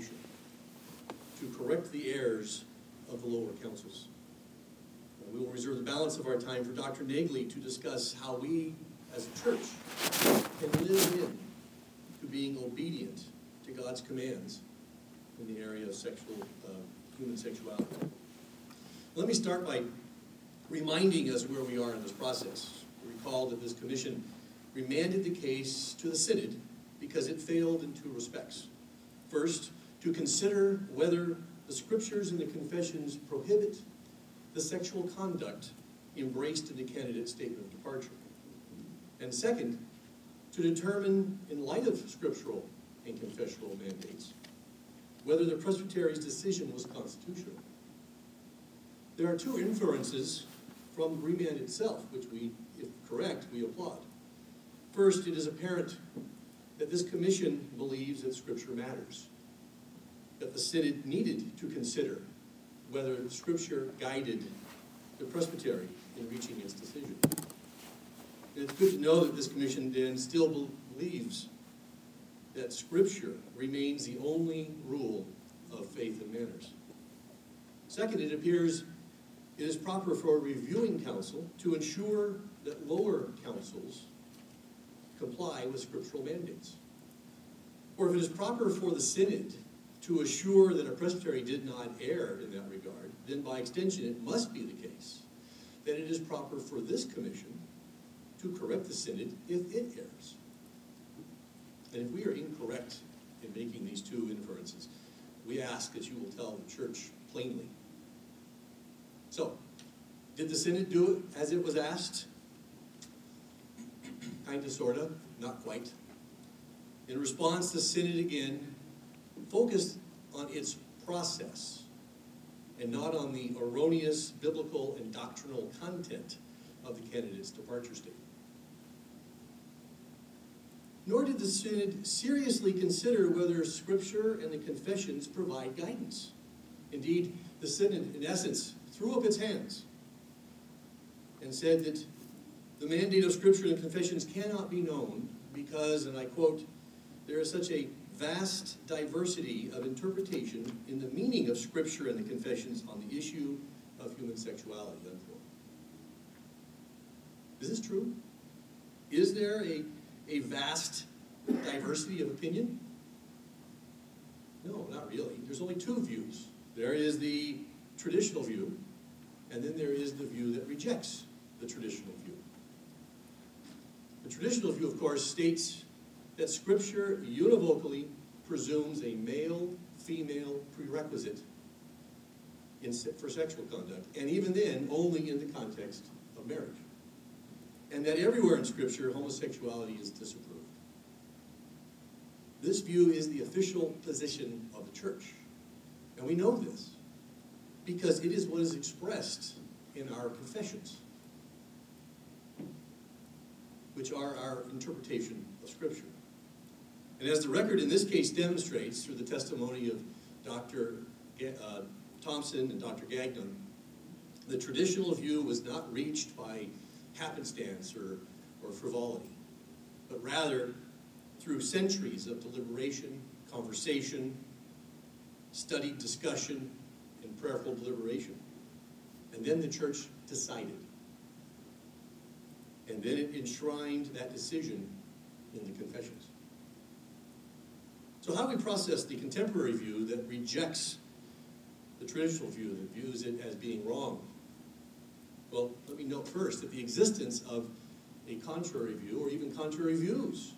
to correct the errors of the lower councils. We will reserve the balance of our time for Dr. Nagley to discuss how we, as a church, can live in to being obedient to God's commands in the area of sexual, uh, human sexuality. Let me start by reminding us where we are in this process. Recall that this commission remanded the case to the synod because it failed in two respects. First, to consider whether the scriptures and the confessions prohibit the sexual conduct embraced in the candidate's statement of departure. And second, to determine, in light of scriptural and confessional mandates, whether the presbytery's decision was constitutional. There are two inferences from remand itself, which we, if correct, we applaud. First, it is apparent that this commission believes that Scripture matters, that the synod needed to consider whether Scripture guided the presbytery in reaching its decision. And it's good to know that this commission then still believes that Scripture remains the only rule of faith and manners. Second, it appears it is proper for a reviewing council to ensure that lower councils comply with scriptural mandates. Or if it is proper for the synod to assure that a presbytery did not err in that regard, then by extension it must be the case that it is proper for this commission to correct the synod if it errs. And if we are incorrect in making these two inferences, we ask that you will tell the church plainly. So, did the synod do it as it was asked? Kind of, sort of, not quite. In response, the synod again focused on its process and not on the erroneous biblical and doctrinal content of the candidate's departure statement. Nor did the Synod seriously consider whether Scripture and the confessions provide guidance. Indeed, the Synod, in essence, threw up its hands and said that the mandate of Scripture and confessions cannot be known because, and I quote, there is such a vast diversity of interpretation in the meaning of Scripture and the confessions on the issue of human sexuality, unquote. Is this true? Is there a a vast diversity of opinion? No, not really. There's only two views. There is the traditional view, and then there is the view that rejects the traditional view. The traditional view, of course, states that Scripture univocally presumes a male-female prerequisite in, for sexual conduct, and even then, only in the context of marriage and that everywhere in Scripture homosexuality is disapproved. This view is the official position of the church. And we know this because it is what is expressed in our confessions, which are our interpretation of Scripture. And as the record in this case demonstrates through the testimony of Dr. Uh, Thompson and Dr. Gagnon, the traditional view was not reached by happenstance or, or frivolity, but rather through centuries of deliberation, conversation, studied discussion, and prayerful deliberation. And then the church decided. And then it enshrined that decision in the confessions. So, how do we process the contemporary view that rejects the traditional view, that views it as being wrong? Well, let me note first that the existence of a contrary view, or even contrary views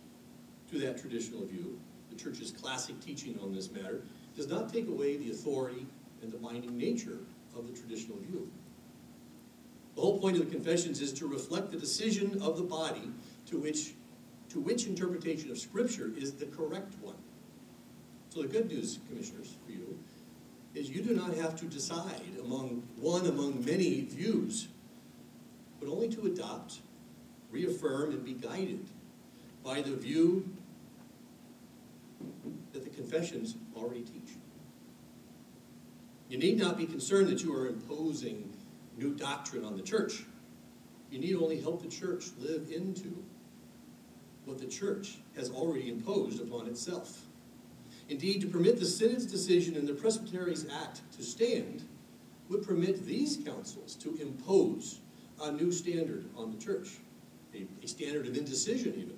to that traditional view, the church's classic teaching on this matter, does not take away the authority and the binding nature of the traditional view. The whole point of the confessions is to reflect the decision of the body to which, to which interpretation of Scripture is the correct one. So the good news, commissioners, for you, is you do not have to decide among one among many views but only to adopt, reaffirm, and be guided by the view that the confessions already teach. You need not be concerned that you are imposing new doctrine on the church. You need only help the church live into what the church has already imposed upon itself. Indeed, to permit the Synod's decision in the Presbyteries Act to stand would permit these councils to impose a new standard on the church, a, a standard of indecision even.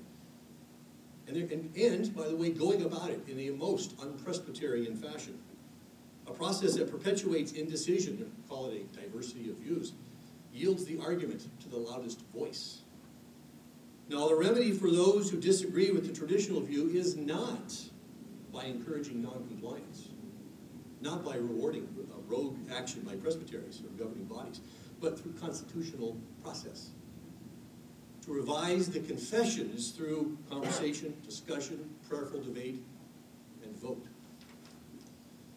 And, there, and, and, by the way, going about it in a most unpresbyterian fashion. A process that perpetuates indecision, call it a diversity of views, yields the argument to the loudest voice. Now, the remedy for those who disagree with the traditional view is not by encouraging noncompliance, not by rewarding rogue action by presbyteries or governing bodies, but through constitutional process. To revise the confessions through conversation, discussion, prayerful debate, and vote.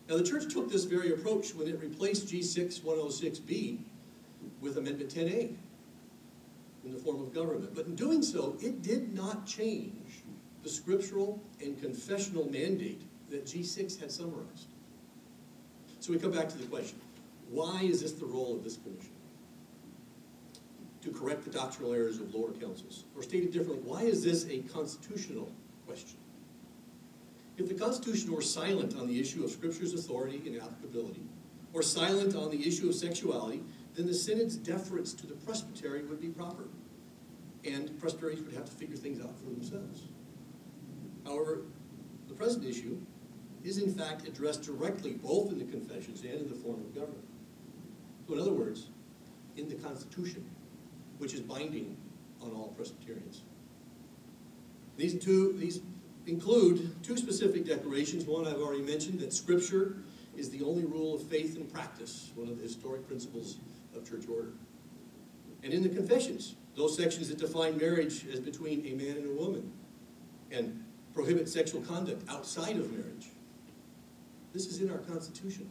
Now, the church took this very approach when it replaced G6 106b with Amendment 10a in the form of government. But in doing so, it did not change the scriptural and confessional mandate that G6 had summarized. So we come back to the question, why is this the role of this commission? To correct the doctrinal errors of lower councils. Or stated differently, why is this a constitutional question? If the Constitution were silent on the issue of Scripture's authority and applicability, or silent on the issue of sexuality, then the Synod's deference to the presbytery would be proper. And presbyteries would have to figure things out for themselves. However, the present issue is in fact addressed directly both in the confessions and in the form of government. So in other words, in the Constitution, which is binding on all Presbyterians. These two, these include two specific declarations. One I've already mentioned, that Scripture is the only rule of faith and practice, one of the historic principles of church order. And in the confessions, those sections that define marriage as between a man and a woman and prohibit sexual conduct outside of marriage. This is in our Constitution.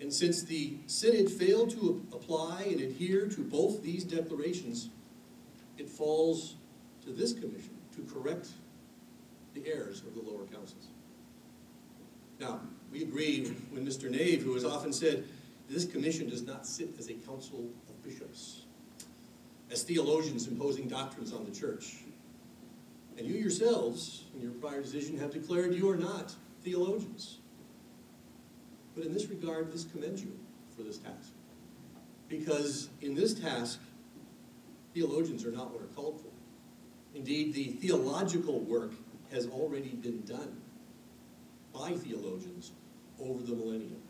And since the Synod failed to apply and adhere to both these declarations, it falls to this commission to correct the errors of the lower councils. Now, we agree with Mr. Nave, who has often said, this commission does not sit as a council of bishops, as theologians imposing doctrines on the church. And you yourselves, in your prior decision, have declared you are not theologians. But in this regard, this commends you for this task. Because in this task, theologians are not what are called for. Indeed, the theological work has already been done by theologians over the millennium.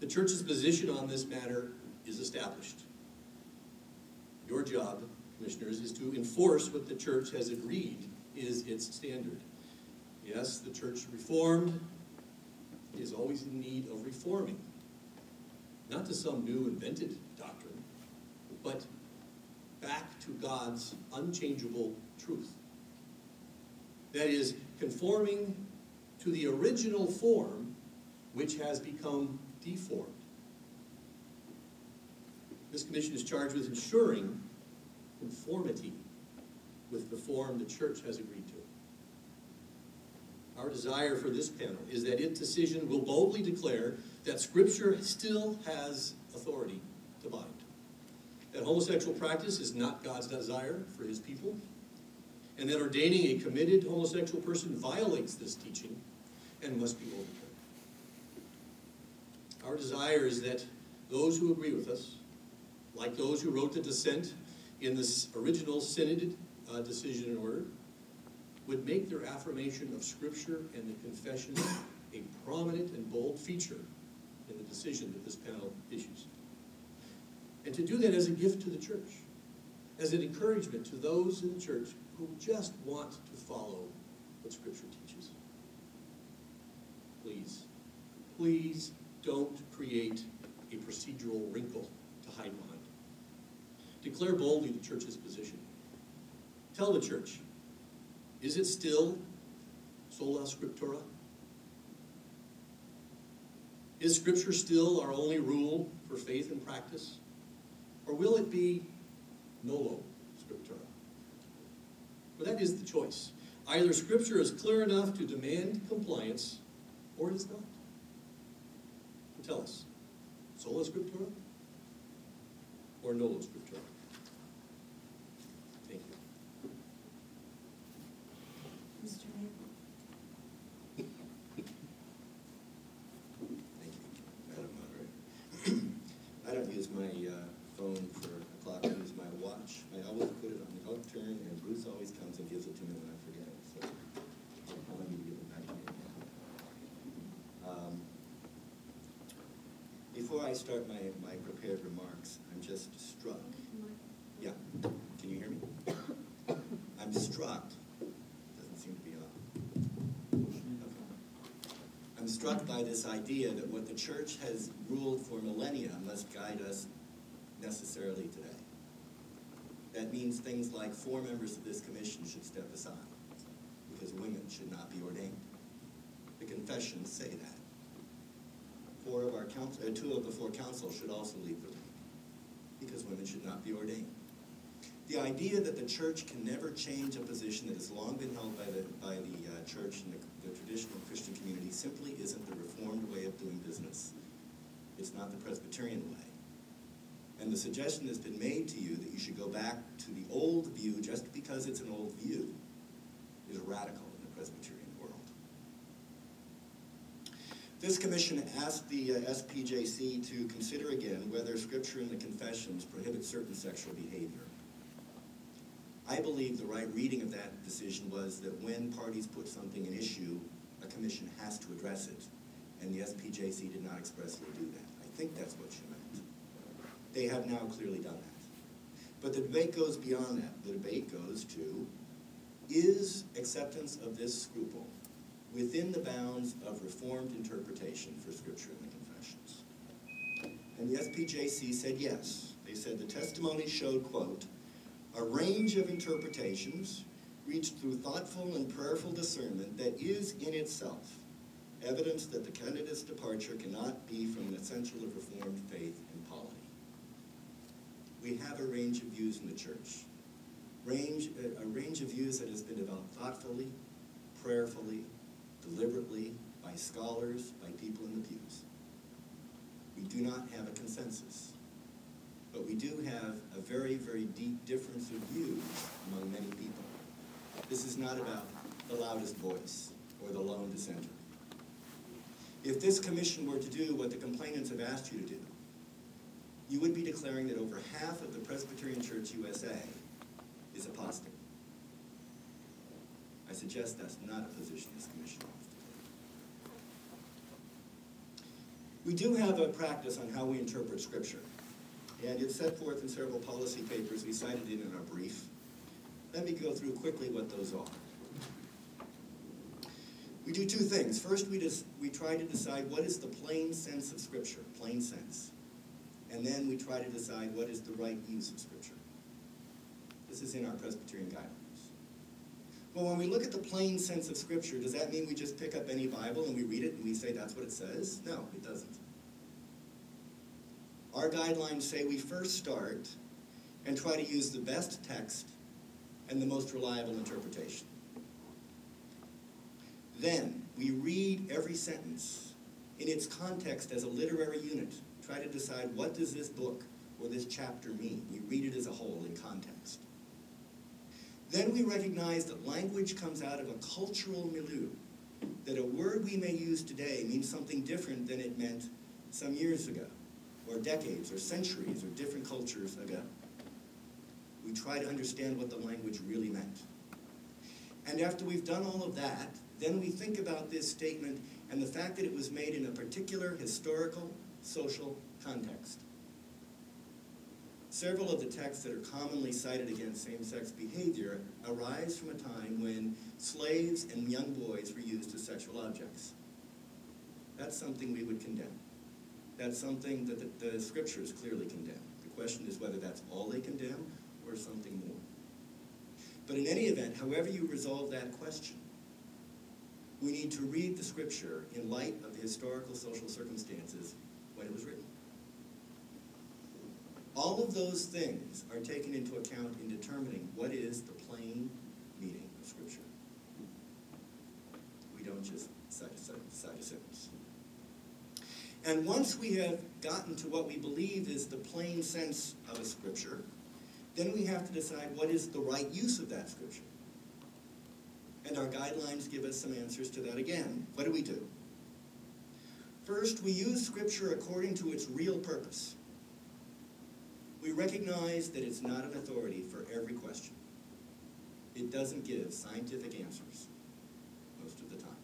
The church's position on this matter is established. Your job, commissioners, is to enforce what the church has agreed is its standard. Yes, the church reformed is always in need of reforming. Not to some new invented doctrine, but back to God's unchangeable truth. That is, conforming to the original form which has become deformed. This commission is charged with ensuring conformity with the form the church has agreed to. Our desire for this panel is that its decision will boldly declare that Scripture still has authority to bind. That homosexual practice is not God's desire for his people, and that ordaining a committed homosexual person violates this teaching and must be overturned. Our desire is that those who agree with us, like those who wrote the dissent in this original synod uh, decision and order, would make their affirmation of Scripture and the confession a prominent and bold feature in the decision that this panel issues. And to do that as a gift to the church, as an encouragement to those in the church who just want to follow what Scripture teaches. Please, please don't create a procedural wrinkle to hide behind. Declare boldly the church's position. Tell the church is it still sola scriptura? Is Scripture still our only rule for faith and practice? Or will it be nolo scriptura? Well, that is the choice. Either Scripture is clear enough to demand compliance, or it is not. tell us, sola scriptura or nolo scriptura? I start my, my prepared remarks, I'm just struck. Yeah, can you hear me? I'm struck, doesn't seem to be on. Okay. I'm struck by this idea that what the church has ruled for millennia must guide us necessarily today. That means things like four members of this commission should step aside because women should not be ordained. The confessions say that. Four of our council, uh, two of the four councils should also leave the ring because women should not be ordained. The idea that the church can never change a position that has long been held by the, by the uh, church and the, the traditional Christian community simply isn't the Reformed way of doing business. It's not the Presbyterian way. And the suggestion that's been made to you that you should go back to the old view just because it's an old view is radical in the Presbyterian world. This commission asked the uh, SPJC to consider again whether Scripture and the confessions prohibit certain sexual behavior. I believe the right reading of that decision was that when parties put something in issue, a commission has to address it, and the SPJC did not expressly do that. I think that's what she meant. They have now clearly done that. But the debate goes beyond that. The debate goes to, is acceptance of this scruple within the bounds of Reformed interpretation for Scripture and the Confessions? And the SPJC said yes. They said the testimony showed, quote, a range of interpretations reached through thoughtful and prayerful discernment that is in itself evidence that the candidate's departure cannot be from an essential of Reformed faith and polity. We have a range of views in the church, range, a, range of views that has been developed thoughtfully, prayerfully, deliberately, by scholars, by people in the pews. We do not have a consensus. But we do have a very, very deep difference of views among many people. This is not about the loudest voice or the lone dissenter. If this commission were to do what the complainants have asked you to do, you would be declaring that over half of the Presbyterian Church USA is apostate. I suggest that's not a position this commission take. We do have a practice on how we interpret Scripture, and it's set forth in several policy papers. We cited it in our brief. Let me go through quickly what those are. We do two things. First, we, just, we try to decide what is the plain sense of Scripture, plain sense. And then we try to decide what is the right use of Scripture. This is in our Presbyterian guidelines. Well, when we look at the plain sense of Scripture, does that mean we just pick up any Bible and we read it and we say that's what it says? No, it doesn't. Our guidelines say we first start and try to use the best text and the most reliable interpretation. Then we read every sentence in its context as a literary unit. Try to decide what does this book or this chapter mean. We read it as a whole in context. Then we recognize that language comes out of a cultural milieu, that a word we may use today means something different than it meant some years ago, or decades, or centuries, or different cultures ago. We try to understand what the language really meant. And after we've done all of that, then we think about this statement and the fact that it was made in a particular historical, social context. Several of the texts that are commonly cited against same-sex behavior arise from a time when slaves and young boys were used as sexual objects. That's something we would condemn. That's something that the, the scriptures clearly condemn. The question is whether that's all they condemn or something more. But in any event, however you resolve that question, we need to read the scripture in light of the historical social circumstances when it was written. All of those things are taken into account in determining what is the plain meaning of Scripture. We don't just cite a, cite a sentence. And once we have gotten to what we believe is the plain sense of a Scripture, then we have to decide what is the right use of that Scripture. And our guidelines give us some answers to that again. What do we do? First, we use Scripture according to its real purpose. We recognize that it's not an authority for every question. It doesn't give scientific answers most of the time.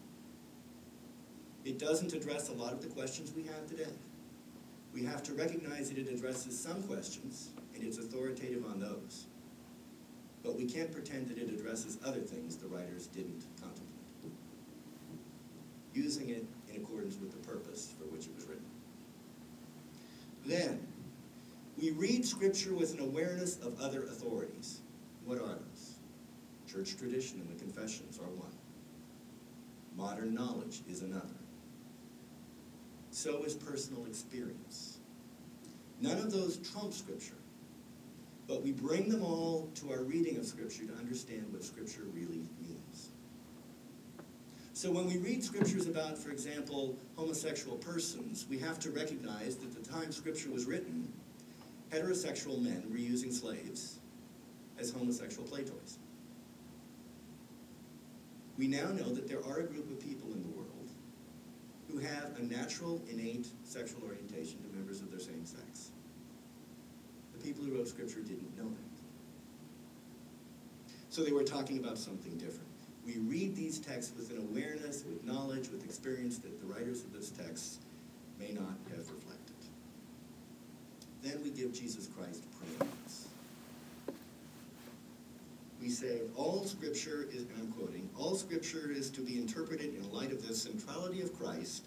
It doesn't address a lot of the questions we have today. we have to recognize that it addresses some questions, and it's authoritative on those. But we can't pretend that it addresses other things the writers didn't contemplate. Using it in accordance with the purpose for which it was written. Then, we read Scripture with an awareness of other authorities. What are those? Church tradition and the confessions are one. Modern knowledge is another. So is personal experience. None of those trump Scripture, but we bring them all to our reading of Scripture to understand what Scripture really means. So when we read Scriptures about, for example, homosexual persons, we have to recognize that the time Scripture was written, heterosexual men were using slaves as homosexual play toys. We now know that there are a group of people in the world who have a natural, innate sexual orientation to members of their same sex. The people who wrote Scripture didn't know that. So they were talking about something different. We read these texts with an awareness, with knowledge, with experience that the writers of this text may not have reflected. Then we give Jesus Christ praise. We say, all scripture is, and I'm quoting, all scripture is to be interpreted in light of the centrality of Christ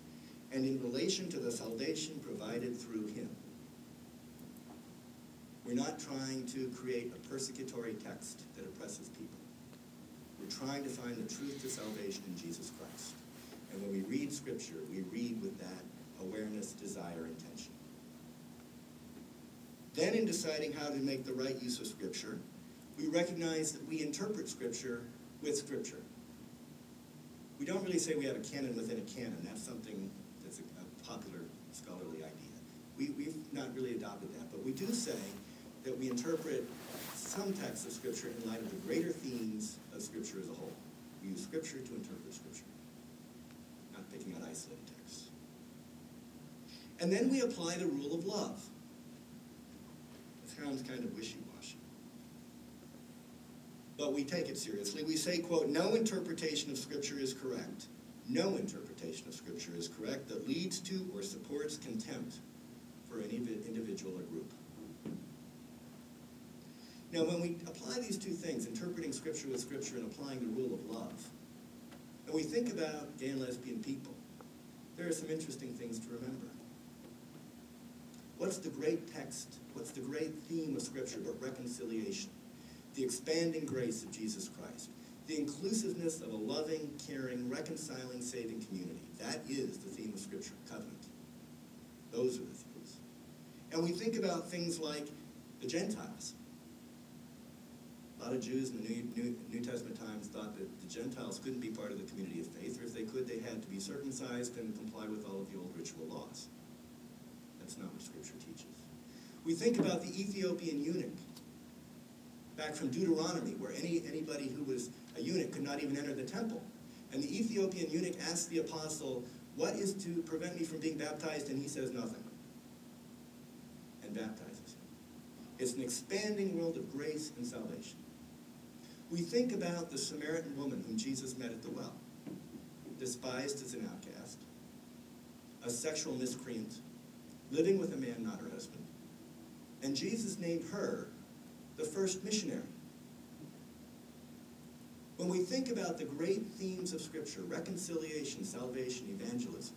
and in relation to the salvation provided through him. We're not trying to create a persecutory text that oppresses people. We're trying to find the truth to salvation in Jesus Christ. And when we read scripture, we read with that awareness, desire, intention. Then in deciding how to make the right use of scripture, we recognize that we interpret Scripture with Scripture. We don't really say we have a canon within a canon. That's something that's a, a popular scholarly idea. We, we've not really adopted that, but we do say that we interpret some texts of Scripture in light of the greater themes of Scripture as a whole. We use Scripture to interpret Scripture, not picking out isolated texts. And then we apply the rule of love. Sounds kind of wishy-washy but we take it seriously. We say, quote, no interpretation of Scripture is correct. No interpretation of Scripture is correct that leads to or supports contempt for any individual or group. Now, when we apply these two things, interpreting Scripture with Scripture and applying the rule of love, and we think about gay and lesbian people, there are some interesting things to remember. What's the great text? What's the great theme of Scripture but reconciliation? the expanding grace of Jesus Christ, the inclusiveness of a loving, caring, reconciling, saving community. That is the theme of Scripture, covenant. Those are the themes. And we think about things like the Gentiles. A lot of Jews in the New, New, New Testament times thought that the Gentiles couldn't be part of the community of faith, or if they could, they had to be circumcised and comply with all of the old ritual laws. That's not what Scripture teaches. We think about the Ethiopian eunuch back from Deuteronomy, where any, anybody who was a eunuch could not even enter the temple. And the Ethiopian eunuch asked the apostle, What is to prevent me from being baptized? And he says, Nothing. And baptizes him. It's an expanding world of grace and salvation. We think about the Samaritan woman whom Jesus met at the well, despised as an outcast, a sexual miscreant, living with a man not her husband. And Jesus named her the first missionary. When we think about the great themes of Scripture, reconciliation, salvation, evangelism,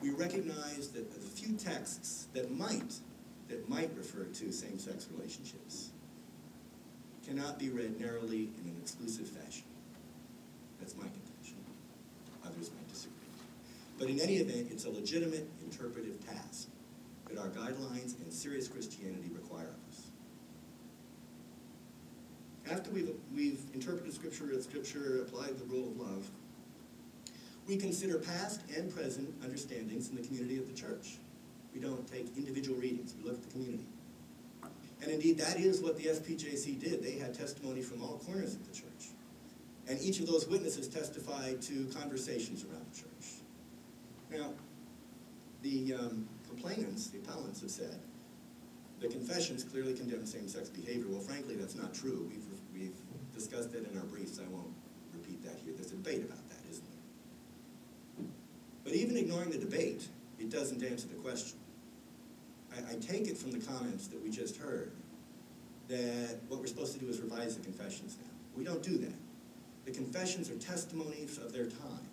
we recognize that the few texts that might, that might refer to same-sex relationships cannot be read narrowly in an exclusive fashion. That's my contention. Others might disagree. But in any event, it's a legitimate interpretive task that our guidelines and serious Christianity require of us after we've, we've interpreted Scripture as Scripture, applied the rule of love, we consider past and present understandings in the community of the church. We don't take individual readings, we look at the community. And indeed, that is what the SPJC did. They had testimony from all corners of the church. And each of those witnesses testified to conversations around the church. Now, the um, complainants, the appellants, have said the confessions clearly condemn same-sex behavior. Well, frankly, that's not true. We've, we've discussed it in our briefs. I won't repeat that here. There's a debate about that, isn't there? But even ignoring the debate, it doesn't answer the question. I, I take it from the comments that we just heard that what we're supposed to do is revise the confessions now. We don't do that. The confessions are testimonies of their time.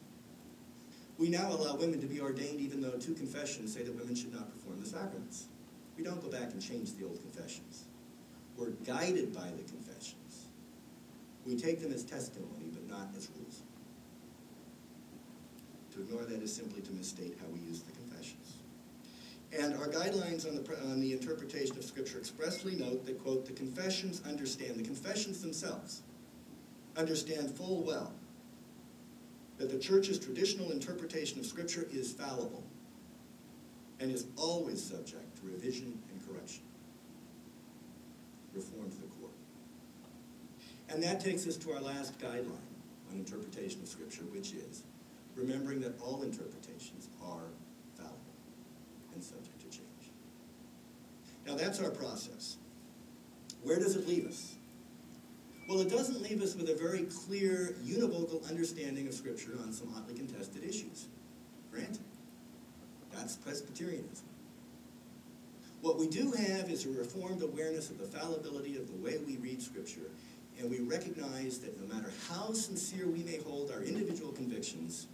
We now allow women to be ordained even though two confessions say that women should not perform the sacraments. We don't go back and change the old confessions. We're guided by the confessions. We take them as testimony, but not as rules. To ignore that is simply to misstate how we use the confessions. And our guidelines on the, on the interpretation of Scripture expressly note that, quote, the confessions understand, the confessions themselves understand full well that the church's traditional interpretation of Scripture is fallible and is always subject to revision and correction. Reform the core. And that takes us to our last guideline on interpretation of Scripture, which is remembering that all interpretations are fallible and subject to change. Now that's our process. Where does it leave us? Well, it doesn't leave us with a very clear, univocal understanding of Scripture on some hotly contested issues. Granted, that's Presbyterianism. What we do have is a reformed awareness of the fallibility of the way we read Scripture, and we recognize that no matter how sincere we may hold our individual convictions,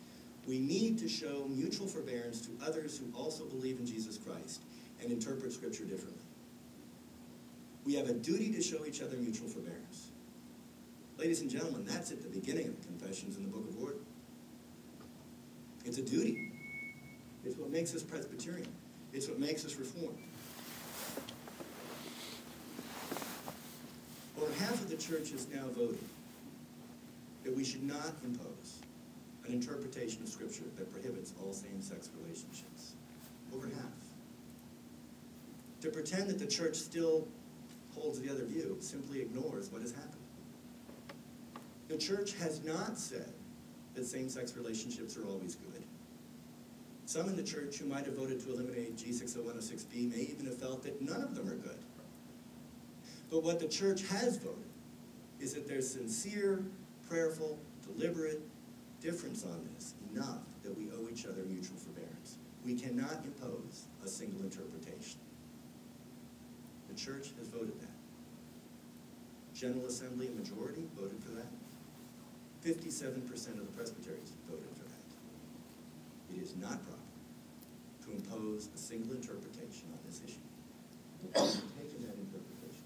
we need to show mutual forbearance to others who also believe in Jesus Christ and interpret Scripture differently. We have a duty to show each other mutual forbearance. Ladies and gentlemen, that's at the beginning of the Confessions in the Book of Order. It's a duty. It's what makes us Presbyterian. It's what makes us Reformed. Over half of the church has now voted that we should not impose an interpretation of Scripture that prohibits all same-sex relationships. Over half. To pretend that the church still holds the other view simply ignores what has happened. The church has not said that same-sex relationships are always good. Some in the church who might have voted to eliminate G60106B may even have felt that none of them are good. But what the church has voted is that there's sincere, prayerful, deliberate difference on this enough that we owe each other mutual forbearance. We cannot impose a single interpretation. The church has voted that. General Assembly majority voted for that. 57% of the presbyteries voted for that. It is not proper to impose a single interpretation on this issue. That interpretation.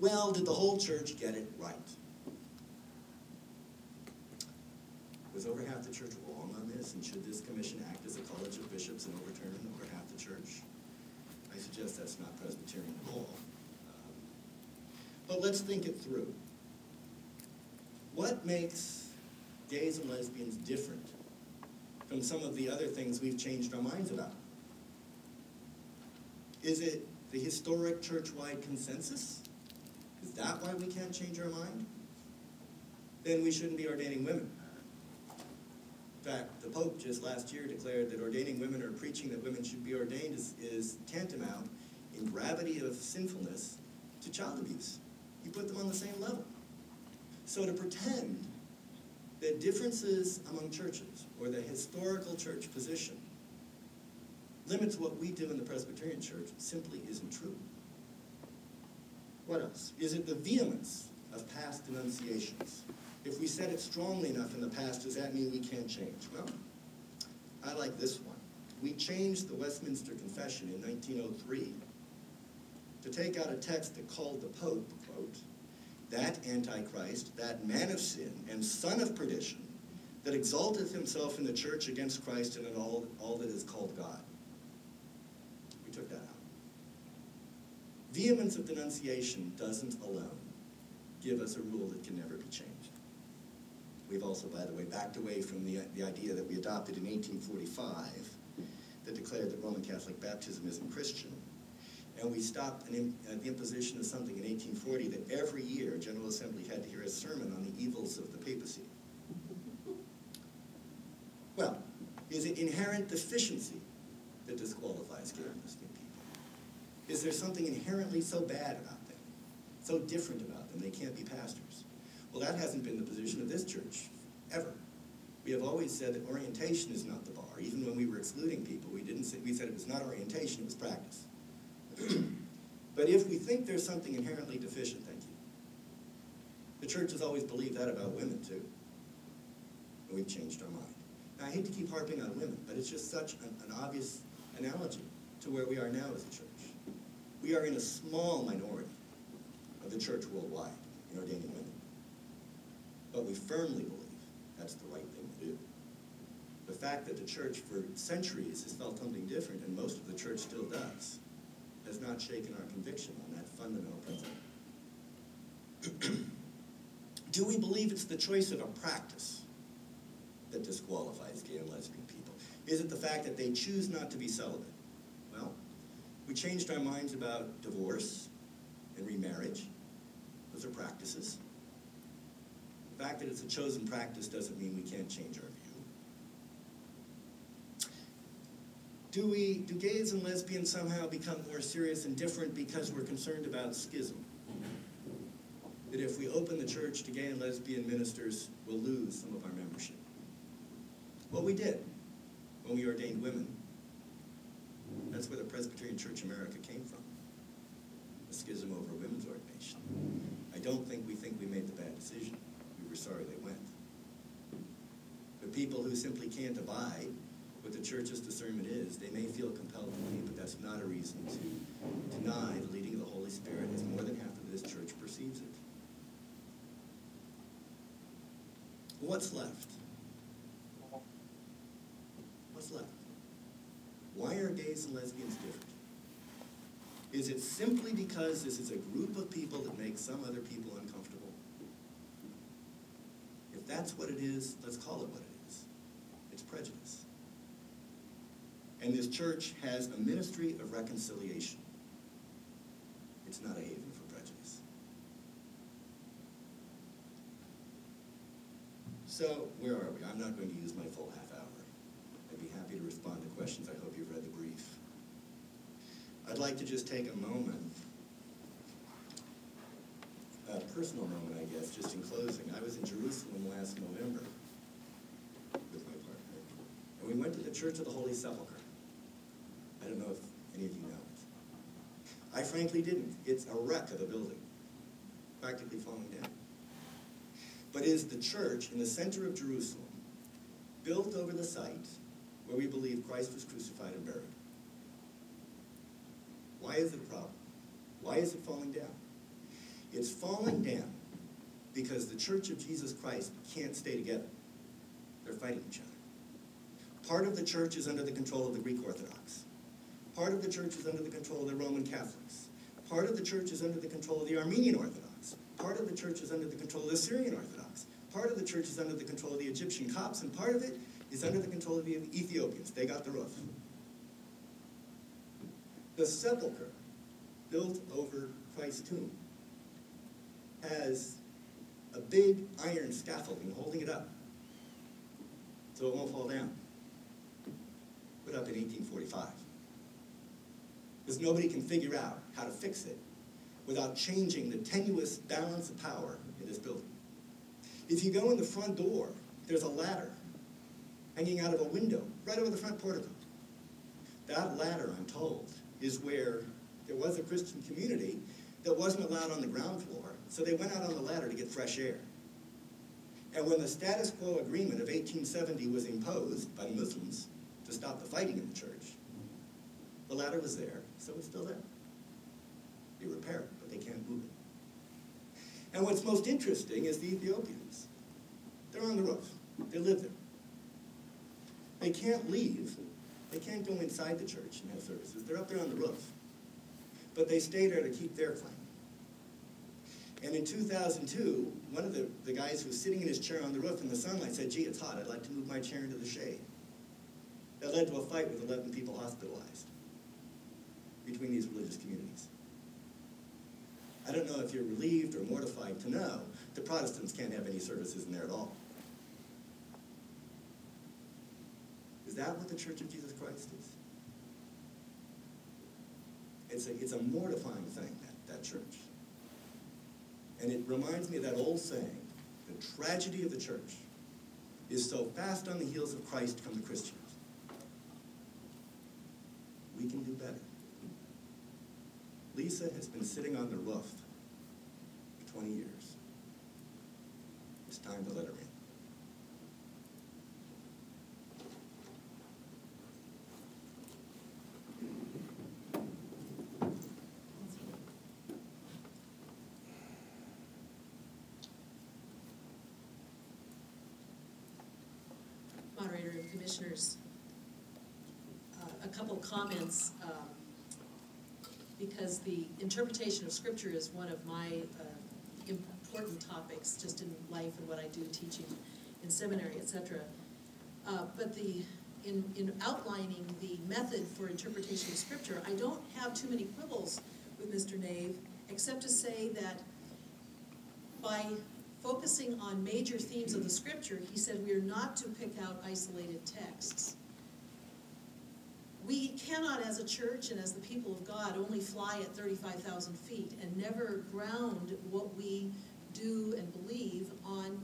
Well, did the whole church get it right? Was over half the church wrong on this, and should this commission act as a college of bishops and overturn over half the church? I suggest that's not Presbyterian at all. But let's think it through. What makes gays and lesbians different from some of the other things we've changed our minds about? Is it the historic church-wide consensus? Is that why we can't change our mind? Then we shouldn't be ordaining women. In fact, the Pope just last year declared that ordaining women or preaching that women should be ordained is, is tantamount in gravity of sinfulness to child abuse. He put them on the same level. So to pretend that differences among churches or the historical church position limits what we do in the Presbyterian Church simply isn't true. What else? Is it the vehemence of past denunciations? If we said it strongly enough in the past, does that mean we can't change? Well, I like this one. We changed the Westminster Confession in 1903 to take out a text that called the Pope, that Antichrist, that man of sin and son of perdition, that exalteth himself in the church against Christ and in all, all that is called God. We took that out. Vehemence of denunciation doesn't alone give us a rule that can never be changed. We've also, by the way, backed away from the, the idea that we adopted in 1845 that declared that Roman Catholic baptism isn't Christian. And we stopped an, uh, the imposition of something in 1840 that every year General Assembly had to hear a sermon on the evils of the papacy. Well, is it inherent deficiency that disqualifies gay and people? Is there something inherently so bad about them, so different about them, they can't be pastors? Well, that hasn't been the position of this church, ever. We have always said that orientation is not the bar. Even when we were excluding people, we didn't say, we said it was not orientation, it was practice. but if we think there's something inherently deficient, thank you. The church has always believed that about women too. And we've changed our mind. Now, I hate to keep harping on women, but it's just such an, an obvious analogy to where we are now as a church. We are in a small minority of the church worldwide in ordaining women. But we firmly believe that's the right thing to do. The fact that the church for centuries has felt something different, and most of the church still does, has not shaken our conviction on that fundamental principle. do we believe it's the choice of a practice that disqualifies gay and lesbian people? Is it the fact that they choose not to be celibate? Well, we changed our minds about divorce and remarriage. Those are practices. The fact that it's a chosen practice doesn't mean we can't change our Do we, do gays and lesbians somehow become more serious and different because we're concerned about schism? That if we open the church to gay and lesbian ministers, we'll lose some of our membership. Well, we did when we ordained women. That's where the Presbyterian Church America came from. The schism over women's ordination. I don't think we think we made the bad decision. We were sorry they went. The people who simply can't abide what the church's discernment is, they may feel compelled to leave, but that's not a reason to deny the leading of the Holy Spirit as more than half of this church perceives it. What's left? What's left? Why are gays and lesbians different? Is it simply because this is a group of people that makes some other people uncomfortable? If that's what it is, let's call it what it is. It's prejudice. And this church has a ministry of reconciliation. It's not a haven for prejudice. So, where are we? I'm not going to use my full half hour. I'd be happy to respond to questions. I hope you've read the brief. I'd like to just take a moment, a personal moment, I guess, just in closing. I was in Jerusalem last November with my partner, and we went to the Church of the Holy Sepulchre. I don't know if any of you know. I frankly didn't. It's a wreck of a building, practically falling down. But is the church in the center of Jerusalem, built over the site where we believe Christ was crucified and buried. Why is it a problem? Why is it falling down? It's falling down because the Church of Jesus Christ can't stay together. They're fighting each other. Part of the church is under the control of the Greek Orthodox. Part of the church is under the control of the Roman Catholics. Part of the church is under the control of the Armenian Orthodox. Part of the church is under the control of the Syrian Orthodox. Part of the church is under the control of the Egyptian Copts, and part of it is under the control of the Ethiopians. They got the roof. The sepulchre built over Christ's tomb has a big iron scaffolding holding it up so it won't fall down. Put up in 1845. Because nobody can figure out how to fix it without changing the tenuous balance of power in this building. If you go in the front door, there's a ladder hanging out of a window right over the front portico. That ladder, I'm told, is where there was a Christian community that wasn't allowed on the ground floor, so they went out on the ladder to get fresh air. And when the status quo agreement of 1870 was imposed by the Muslims to stop the fighting in the church, the ladder was there, so it's still there. They repair it, but they can't move it. And what's most interesting is the Ethiopians. They're on the roof. They live there. They can't leave. They can't go inside the church and have services. They're up there on the roof. But they stay there to keep their claim. And in 2002, one of the, the guys who was sitting in his chair on the roof in the sunlight said, gee, it's hot. I'd like to move my chair into the shade. That led to a fight with 11 people hospitalized between these religious communities. I don't know if you're relieved or mortified to know the Protestants can't have any services in there at all. Is that what the Church of Jesus Christ is? It's a, it's a mortifying thing, that, that church. And it reminds me of that old saying, the tragedy of the church is so fast on the heels of Christ come the Christians. We can do better. Lisa has been sitting on the roof for 20 years. It's time to let her in. Moderator and Commissioners, uh, a couple comments, um, because the interpretation of Scripture is one of my uh, important topics, just in life and what I do, teaching in seminary, et cetera. Uh, But the, in, in outlining the method for interpretation of Scripture, I don't have too many quibbles with Mr. Nave, except to say that by focusing on major themes of the scripture, he said we are not to pick out isolated texts. We cannot, as a church and as the people of God, only fly at 35,000 feet and never ground what we do and believe on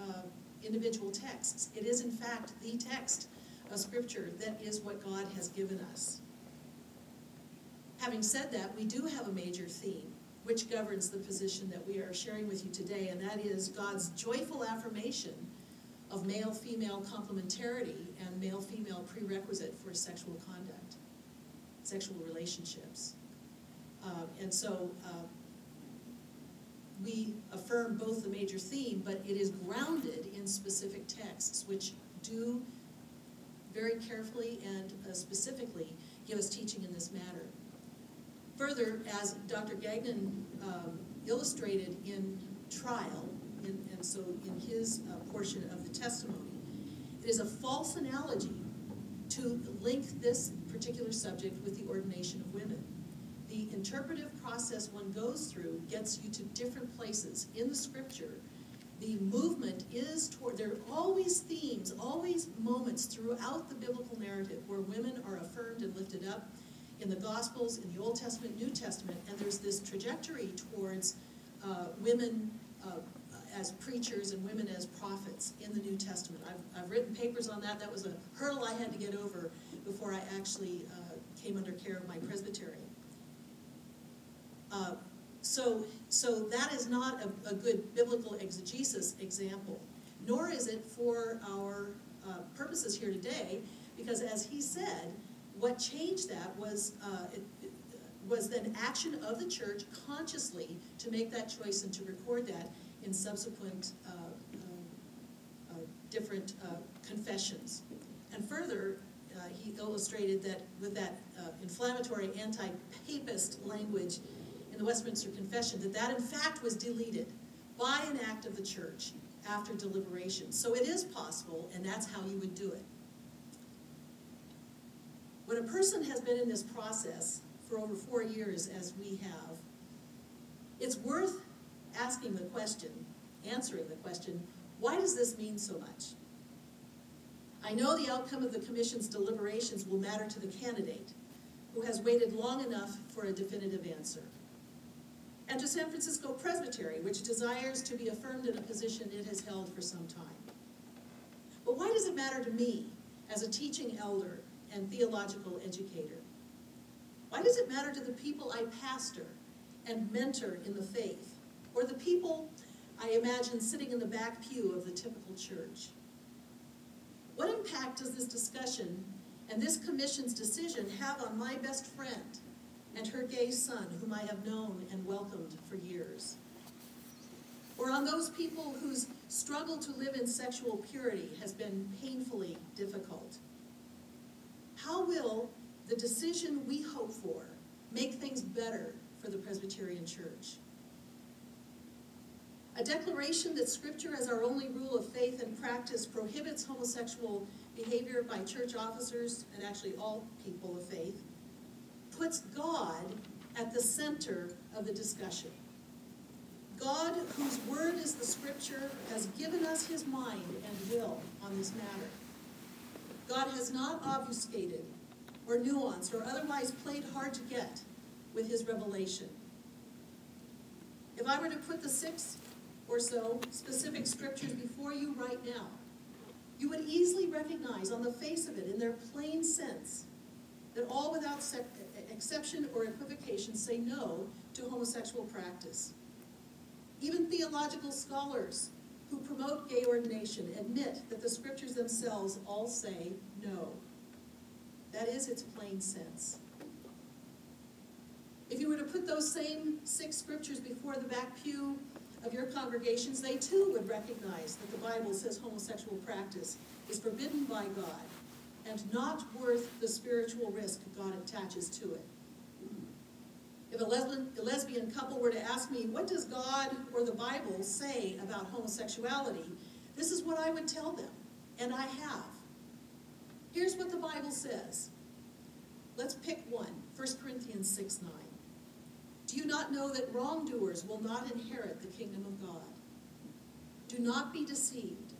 uh, individual texts. It is, in fact, the text of scripture that is what God has given us. Having said that, we do have a major theme which governs the position that we are sharing with you today, and that is God's joyful affirmation of male-female complementarity and male-female prerequisite for sexual conduct, sexual relationships. Uh, and so uh, we affirm both the major theme, but it is grounded in specific texts which do very carefully and uh, specifically give us teaching in this matter. Further, as Dr. Gagnon um, illustrated in trial, and so in his uh, portion of the testimony, it is a false analogy to link this particular subject with the ordination of women. The interpretive process one goes through gets you to different places in the scripture. The movement is toward, there are always themes, always moments throughout the biblical narrative where women are affirmed and lifted up in the Gospels, in the Old Testament, New Testament, and there's this trajectory towards uh, women uh, as preachers and women as prophets in the New Testament. I've, I've written papers on that. That was a hurdle I had to get over before I actually uh, came under care of my presbytery. Uh, so, so that is not a, a, good biblical exegesis example, nor is it for our uh, purposes here today, because as he said, what changed that was, uh, it, was then action of the church consciously to make that choice and to record that in subsequent uh, uh, uh different uh, confessions. And further, uh, he illustrated that with that inflammatory anti-papist language in the Westminster Confession, that that in fact was deleted by an act of the church after deliberation. So it is possible, and that's how you would do it. When a person has been in this process for over four years, as we have, it's worth asking the question, answering the question, why does this mean so much? I know the outcome of the Commission's deliberations will matter to the candidate, who has waited long enough for a definitive answer. And to San Francisco Presbytery, which desires to be affirmed in a position it has held for some time. But why does it matter to me, as a teaching elder and theological educator? Why does it matter to the people I pastor and mentor in the faith, or the people I imagine sitting in the back pew of the typical church? What impact does this discussion and this commission's decision have on my best friend and her gay son, whom I have known and welcomed for years? Or on those people whose struggle to live in sexual purity has been painfully difficult? How will the decision we hope for make things better for the Presbyterian Church? A declaration that Scripture, as our only rule of faith and practice, prohibits homosexual behavior by church officers and actually all people of faith, puts God at the center of the discussion. God, whose word is the Scripture, has given us his mind and will on this matter. God has not obfuscated or nuanced or otherwise played hard to get with his revelation. If I were to put the six or so specific scriptures before you right now, you would easily recognize on the face of it, in their plain sense, that all without exception or equivocation say no to homosexual practice. Even theological scholars who promote gay ordination admit that the scriptures themselves all say no. That is its plain sense. If you were to put those same six scriptures before the back pew of your congregations, they too would recognize that the Bible says homosexual practice is forbidden by God and not worth the spiritual risk God attaches to it. If a lesbian, couple were to ask me, what does God or the Bible say about homosexuality? This is what I would tell them, and I have. Here's what the Bible says. Let's pick one 1 Corinthians 6 9. Do you not know that wrongdoers will not inherit the kingdom of God? Do not be deceived.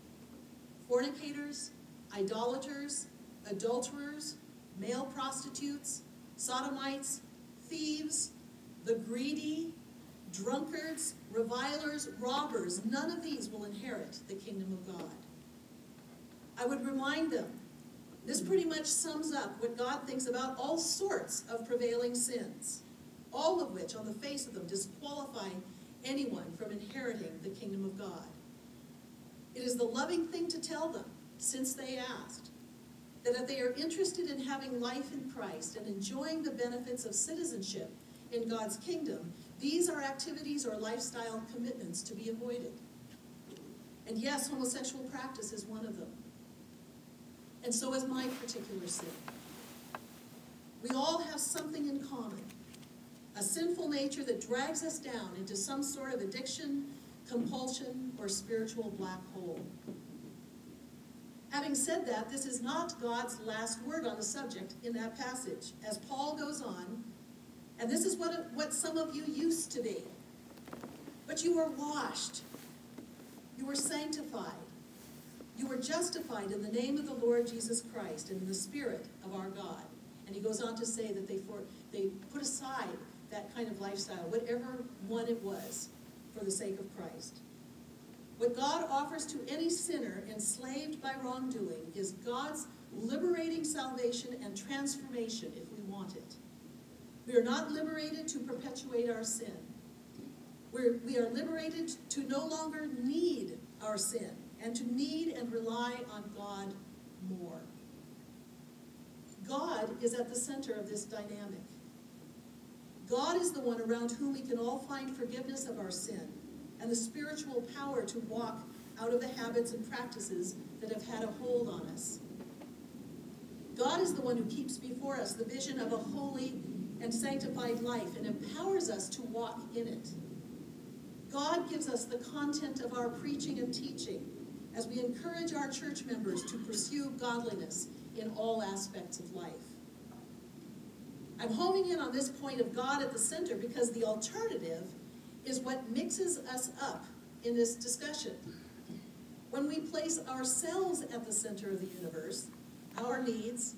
Fornicators, idolaters, adulterers, male prostitutes, sodomites, thieves, the greedy, drunkards, revilers, robbers, none of these will inherit the kingdom of God. I would remind them, this pretty much sums up what God thinks about all sorts of prevailing sins, all of which, on the face of them, disqualify anyone from inheriting the kingdom of God. It is the loving thing to tell them, since they asked, that if they are interested in having life in Christ and enjoying the benefits of citizenship in God's kingdom, these are activities or lifestyle commitments to be avoided. And yes, homosexual practice is one of them. And so is my particular sin. We all have something in common a sinful nature that drags us down into some sort of addiction, compulsion, or spiritual black hole. Having said that, this is not God's last word on the subject in that passage. As Paul goes on, and this is what, what some of you used to be. But you were washed. You were sanctified. You were justified in the name of the Lord Jesus Christ and in the Spirit of our God. And he goes on to say that they, for, they put aside that kind of lifestyle, whatever one it was, for the sake of Christ. What God offers to any sinner enslaved by wrongdoing is God's liberating salvation and transformation if we want it. We are not liberated to perpetuate our sin. We're, we are liberated to no longer need our sin and to need and rely on God more. God is at the center of this dynamic. God is the one around whom we can all find forgiveness of our sin and the spiritual power to walk out of the habits and practices that have had a hold on us. God is the one who keeps before us the vision of a holy and sanctified life and empowers us to walk in it. God gives us the content of our preaching and teaching as we encourage our church members to pursue godliness in all aspects of life. I'm homing in on this point of God at the center because the alternative is what mixes us up in this discussion. When we place ourselves at the center of the universe, our needs,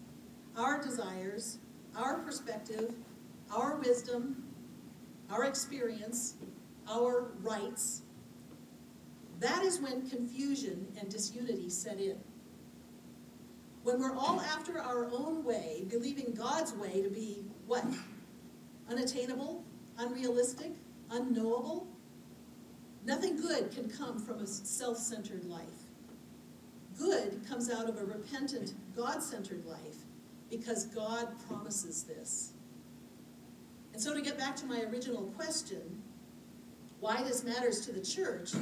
our desires, our perspective, our wisdom, our experience, our rights, that is when confusion and disunity set in. When we're all after our own way, believing God's way to be what? Unattainable, unrealistic, unknowable. Nothing good can come from a self centered life. Good comes out of a repentant, God centered life because God promises this. And so, to get back to my original question, why this matters to the church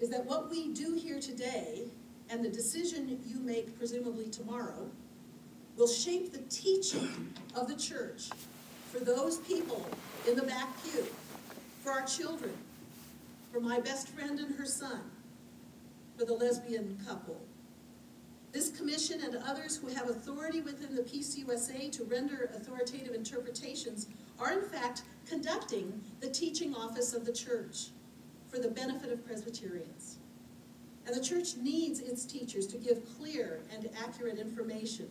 is that what we do here today and the decision you make, presumably tomorrow, will shape the teaching of the church for those people in the back pew for our children, for my best friend and her son, for the lesbian couple. This commission and others who have authority within the PCUSA to render authoritative interpretations are in fact conducting the teaching office of the church for the benefit of Presbyterians. And the church needs its teachers to give clear and accurate information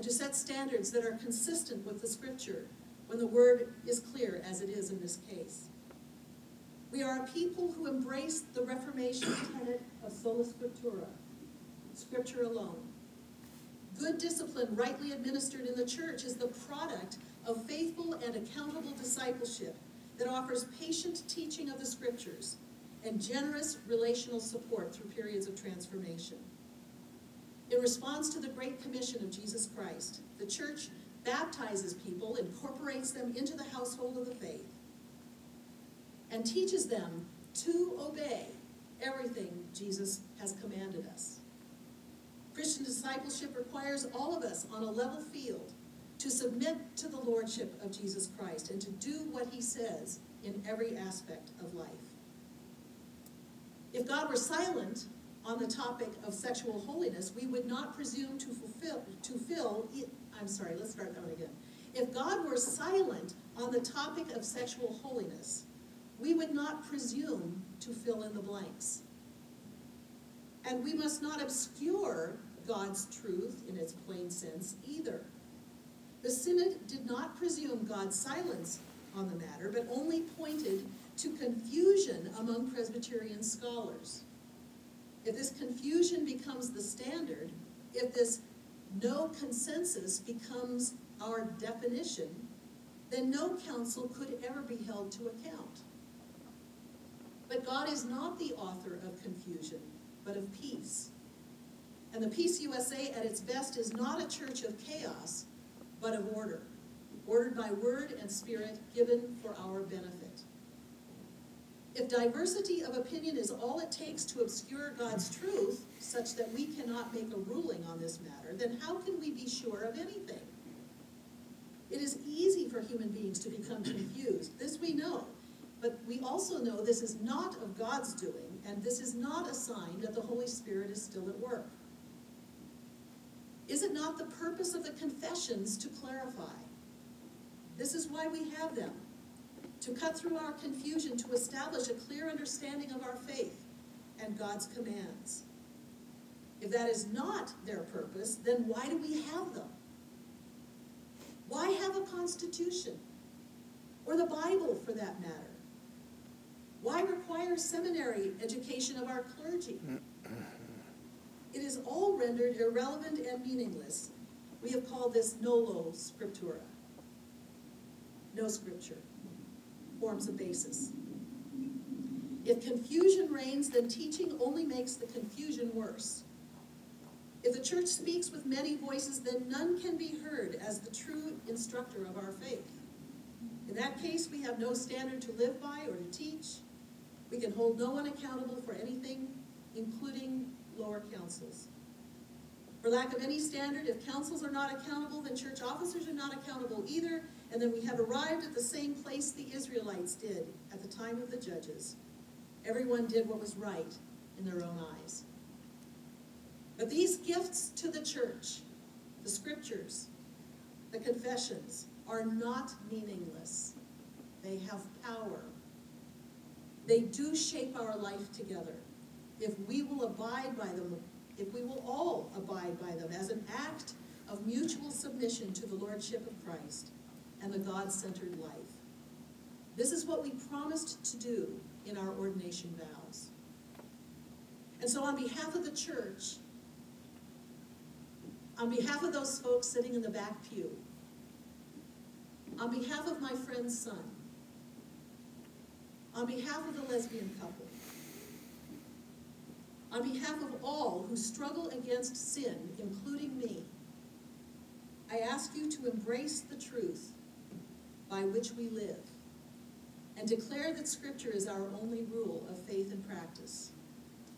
and to set standards that are consistent with the scripture when the word is clear, as it is in this case. We are a people who embrace the Reformation tenet of sola scriptura, Scripture alone. Good discipline, rightly administered in the church, is the product of faithful and accountable discipleship that offers patient teaching of the Scriptures and generous relational support through periods of transformation. In response to the Great Commission of Jesus Christ, the church baptizes people, incorporates them into the household of the faith, and teaches them to obey everything Jesus has commanded us. Christian discipleship requires all of us on a level field to submit to the lordship of Jesus Christ and to do what he says in every aspect of life. If God were silent on the topic of sexual holiness, we would not presume to fulfill, to fill, I'm sorry, let's start that one again. If God were silent on the topic of sexual holiness, we would not presume to fill in the blanks. And we must not obscure God's truth in its plain sense either. The Synod did not presume God's silence on the matter, but only pointed to confusion among Presbyterian scholars. If this confusion becomes the standard, if this no consensus becomes our definition, then no council could ever be held to account. But God is not the author of confusion, but of peace. And the PCUSA at its best is not a church of chaos, but of order, ordered by word and spirit given for our benefit. If diversity of opinion is all it takes to obscure God's truth, such that we cannot make a ruling on this matter, then how can we be sure of anything? It is easy for human beings to become confused. This we know. But we also know this is not of God's doing, and this is not a sign that the Holy Spirit is still at work. Is it not the purpose of the confessions to clarify? This is why we have them to cut through our confusion, to establish a clear understanding of our faith and God's commands. If that is not their purpose, then why do we have them? Why have a constitution? Or the Bible, for that matter? Why require seminary education of our clergy? It is all rendered irrelevant and meaningless. We have called this nolo scriptura. No scripture forms a basis. If confusion reigns, then teaching only makes the confusion worse. If the church speaks with many voices, then none can be heard as the true instructor of our faith. In that case, we have no standard to live by or to teach. We can hold no one accountable for anything, including lower councils. For lack of any standard, if councils are not accountable, then church officers are not accountable either, and then we have arrived at the same place the Israelites did at the time of the judges. Everyone did what was right in their own eyes. But these gifts to the church, the scriptures, the confessions, are not meaningless. They have power. They do shape our life together. If we will abide by them, if we will all abide by them as an act of mutual submission to the Lordship of Christ and the God centered life. This is what we promised to do in our ordination vows. And so, on behalf of the church, on behalf of those folks sitting in the back pew, on behalf of my friend's son, on behalf of the lesbian couple, on behalf of all who struggle against sin, including me, I ask you to embrace the truth by which we live and declare that Scripture is our only rule of faith and practice,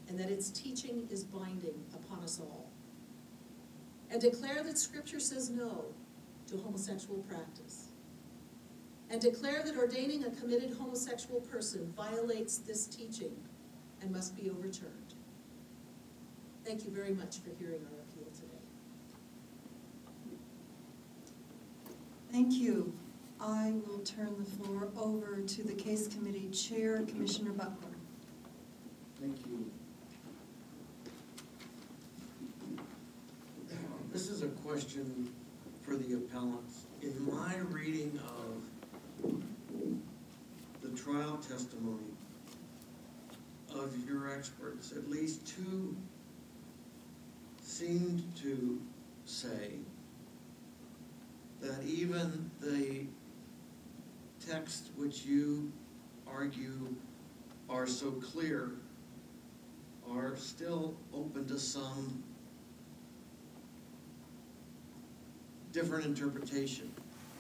and that its teaching is binding upon us all. And declare that Scripture says no to homosexual practice. And declare that ordaining a committed homosexual person violates this teaching and must be overturned. Thank you very much for hearing our appeal today. Thank you. I will turn the floor over to the case committee chair, Commissioner Butler. Thank you. This is a question for the appellants. In my reading of the trial testimony of your experts, at least two seemed to say that even the text which you argue are so clear are still open to some different interpretation.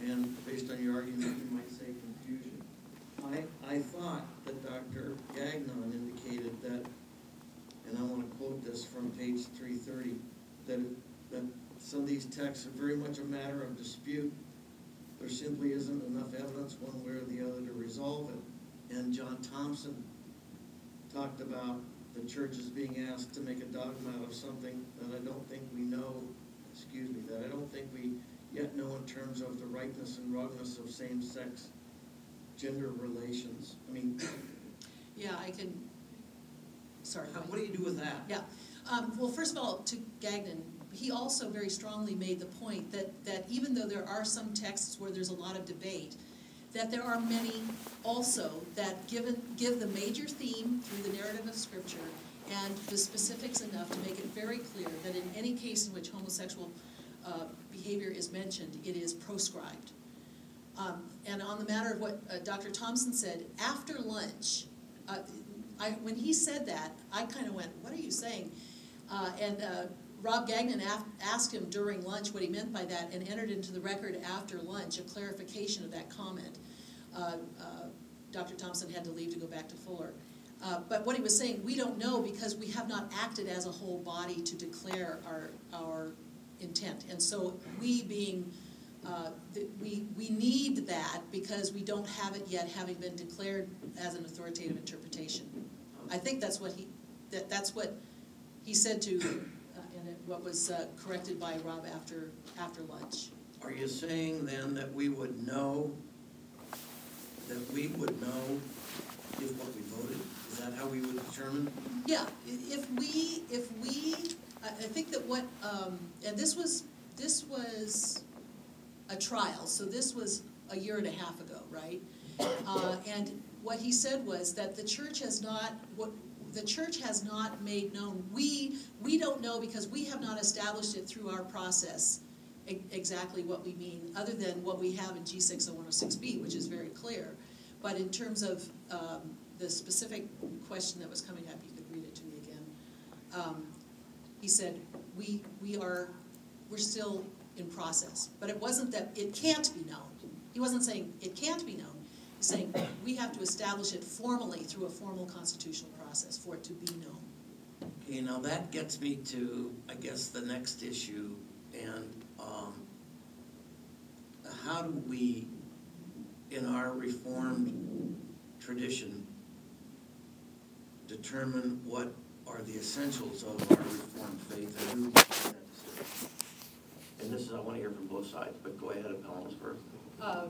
And based on your argument, you might say confusion. I, I thought that Dr. Gagnon indicated that, and I wanna quote this from page three thirty, that, that some of these texts are very much a matter of dispute. There simply isn't enough evidence one way or the other to resolve it. And John Thompson talked about the church as being asked to make a dogma out of something that I don't think we know, excuse me, that I don't think we yet know in terms of the rightness and wrongness of same-sex gender relations. I mean, Yeah, I can, sorry. how- what do you do with that? Yeah, um, well, first of all, to Gagnon, he also very strongly made the point that, that even though there are some texts where there's a lot of debate, that there are many also that given, give the major theme through the narrative of scripture and the specifics enough to make it very clear that in any case in which homosexual, uh, behavior is mentioned, it is proscribed. Um, and on the matter of what uh, Dr. Thompson said, after lunch, uh, I, when he said that, I kind of went, what are you saying? Uh, and uh, Rob Gagnon asked him during lunch what he meant by that and entered into the record after lunch a clarification of that comment. Uh, uh, Dr. Thompson had to leave to go back to Fuller. Uh, but what he was saying, we don't know because we have not acted as a whole body to declare our, our intent. And so we being, uh, th- we, we need that because we don't have it yet, having been declared as an authoritative interpretation. I think that's what he, that, that's what he said to, what was uh, corrected by Rob after, after lunch. Are you saying then that we would know, that we would know if what we voted? Is that how we would determine? Yeah, i- if we, if we, I, I think that what, um, and this was, this was a trial, so this was a year and a half ago, right? Uh, and what he said was that the church has not, what, the church has not made known, we, we don't know because we have not established it through our process exactly what we mean, other than what we have in G six oh one oh six B, which is very clear. But in terms of, um, the specific question that was coming up, you could read it to me again. Um, he said, we, we are, we're still in process, but it wasn't that it can't be known. He wasn't saying it can't be known, he's saying we have to establish it formally through a formal constitutional process for it to be known. Okay, now that gets me to, I guess, the next issue, and, um, how do we, in our reformed tradition, determine what are the essentials of our reformed faith, and who makes that decision? And this is, I wanna hear from both sides, but go ahead, appellants first. Uh,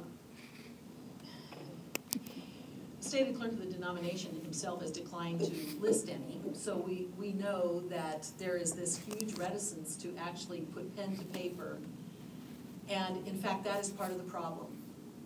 Stated clerk of the denomination himself has declined to list any, so we, we know that there is this huge reticence to actually put pen to paper. And in fact, that is part of the problem.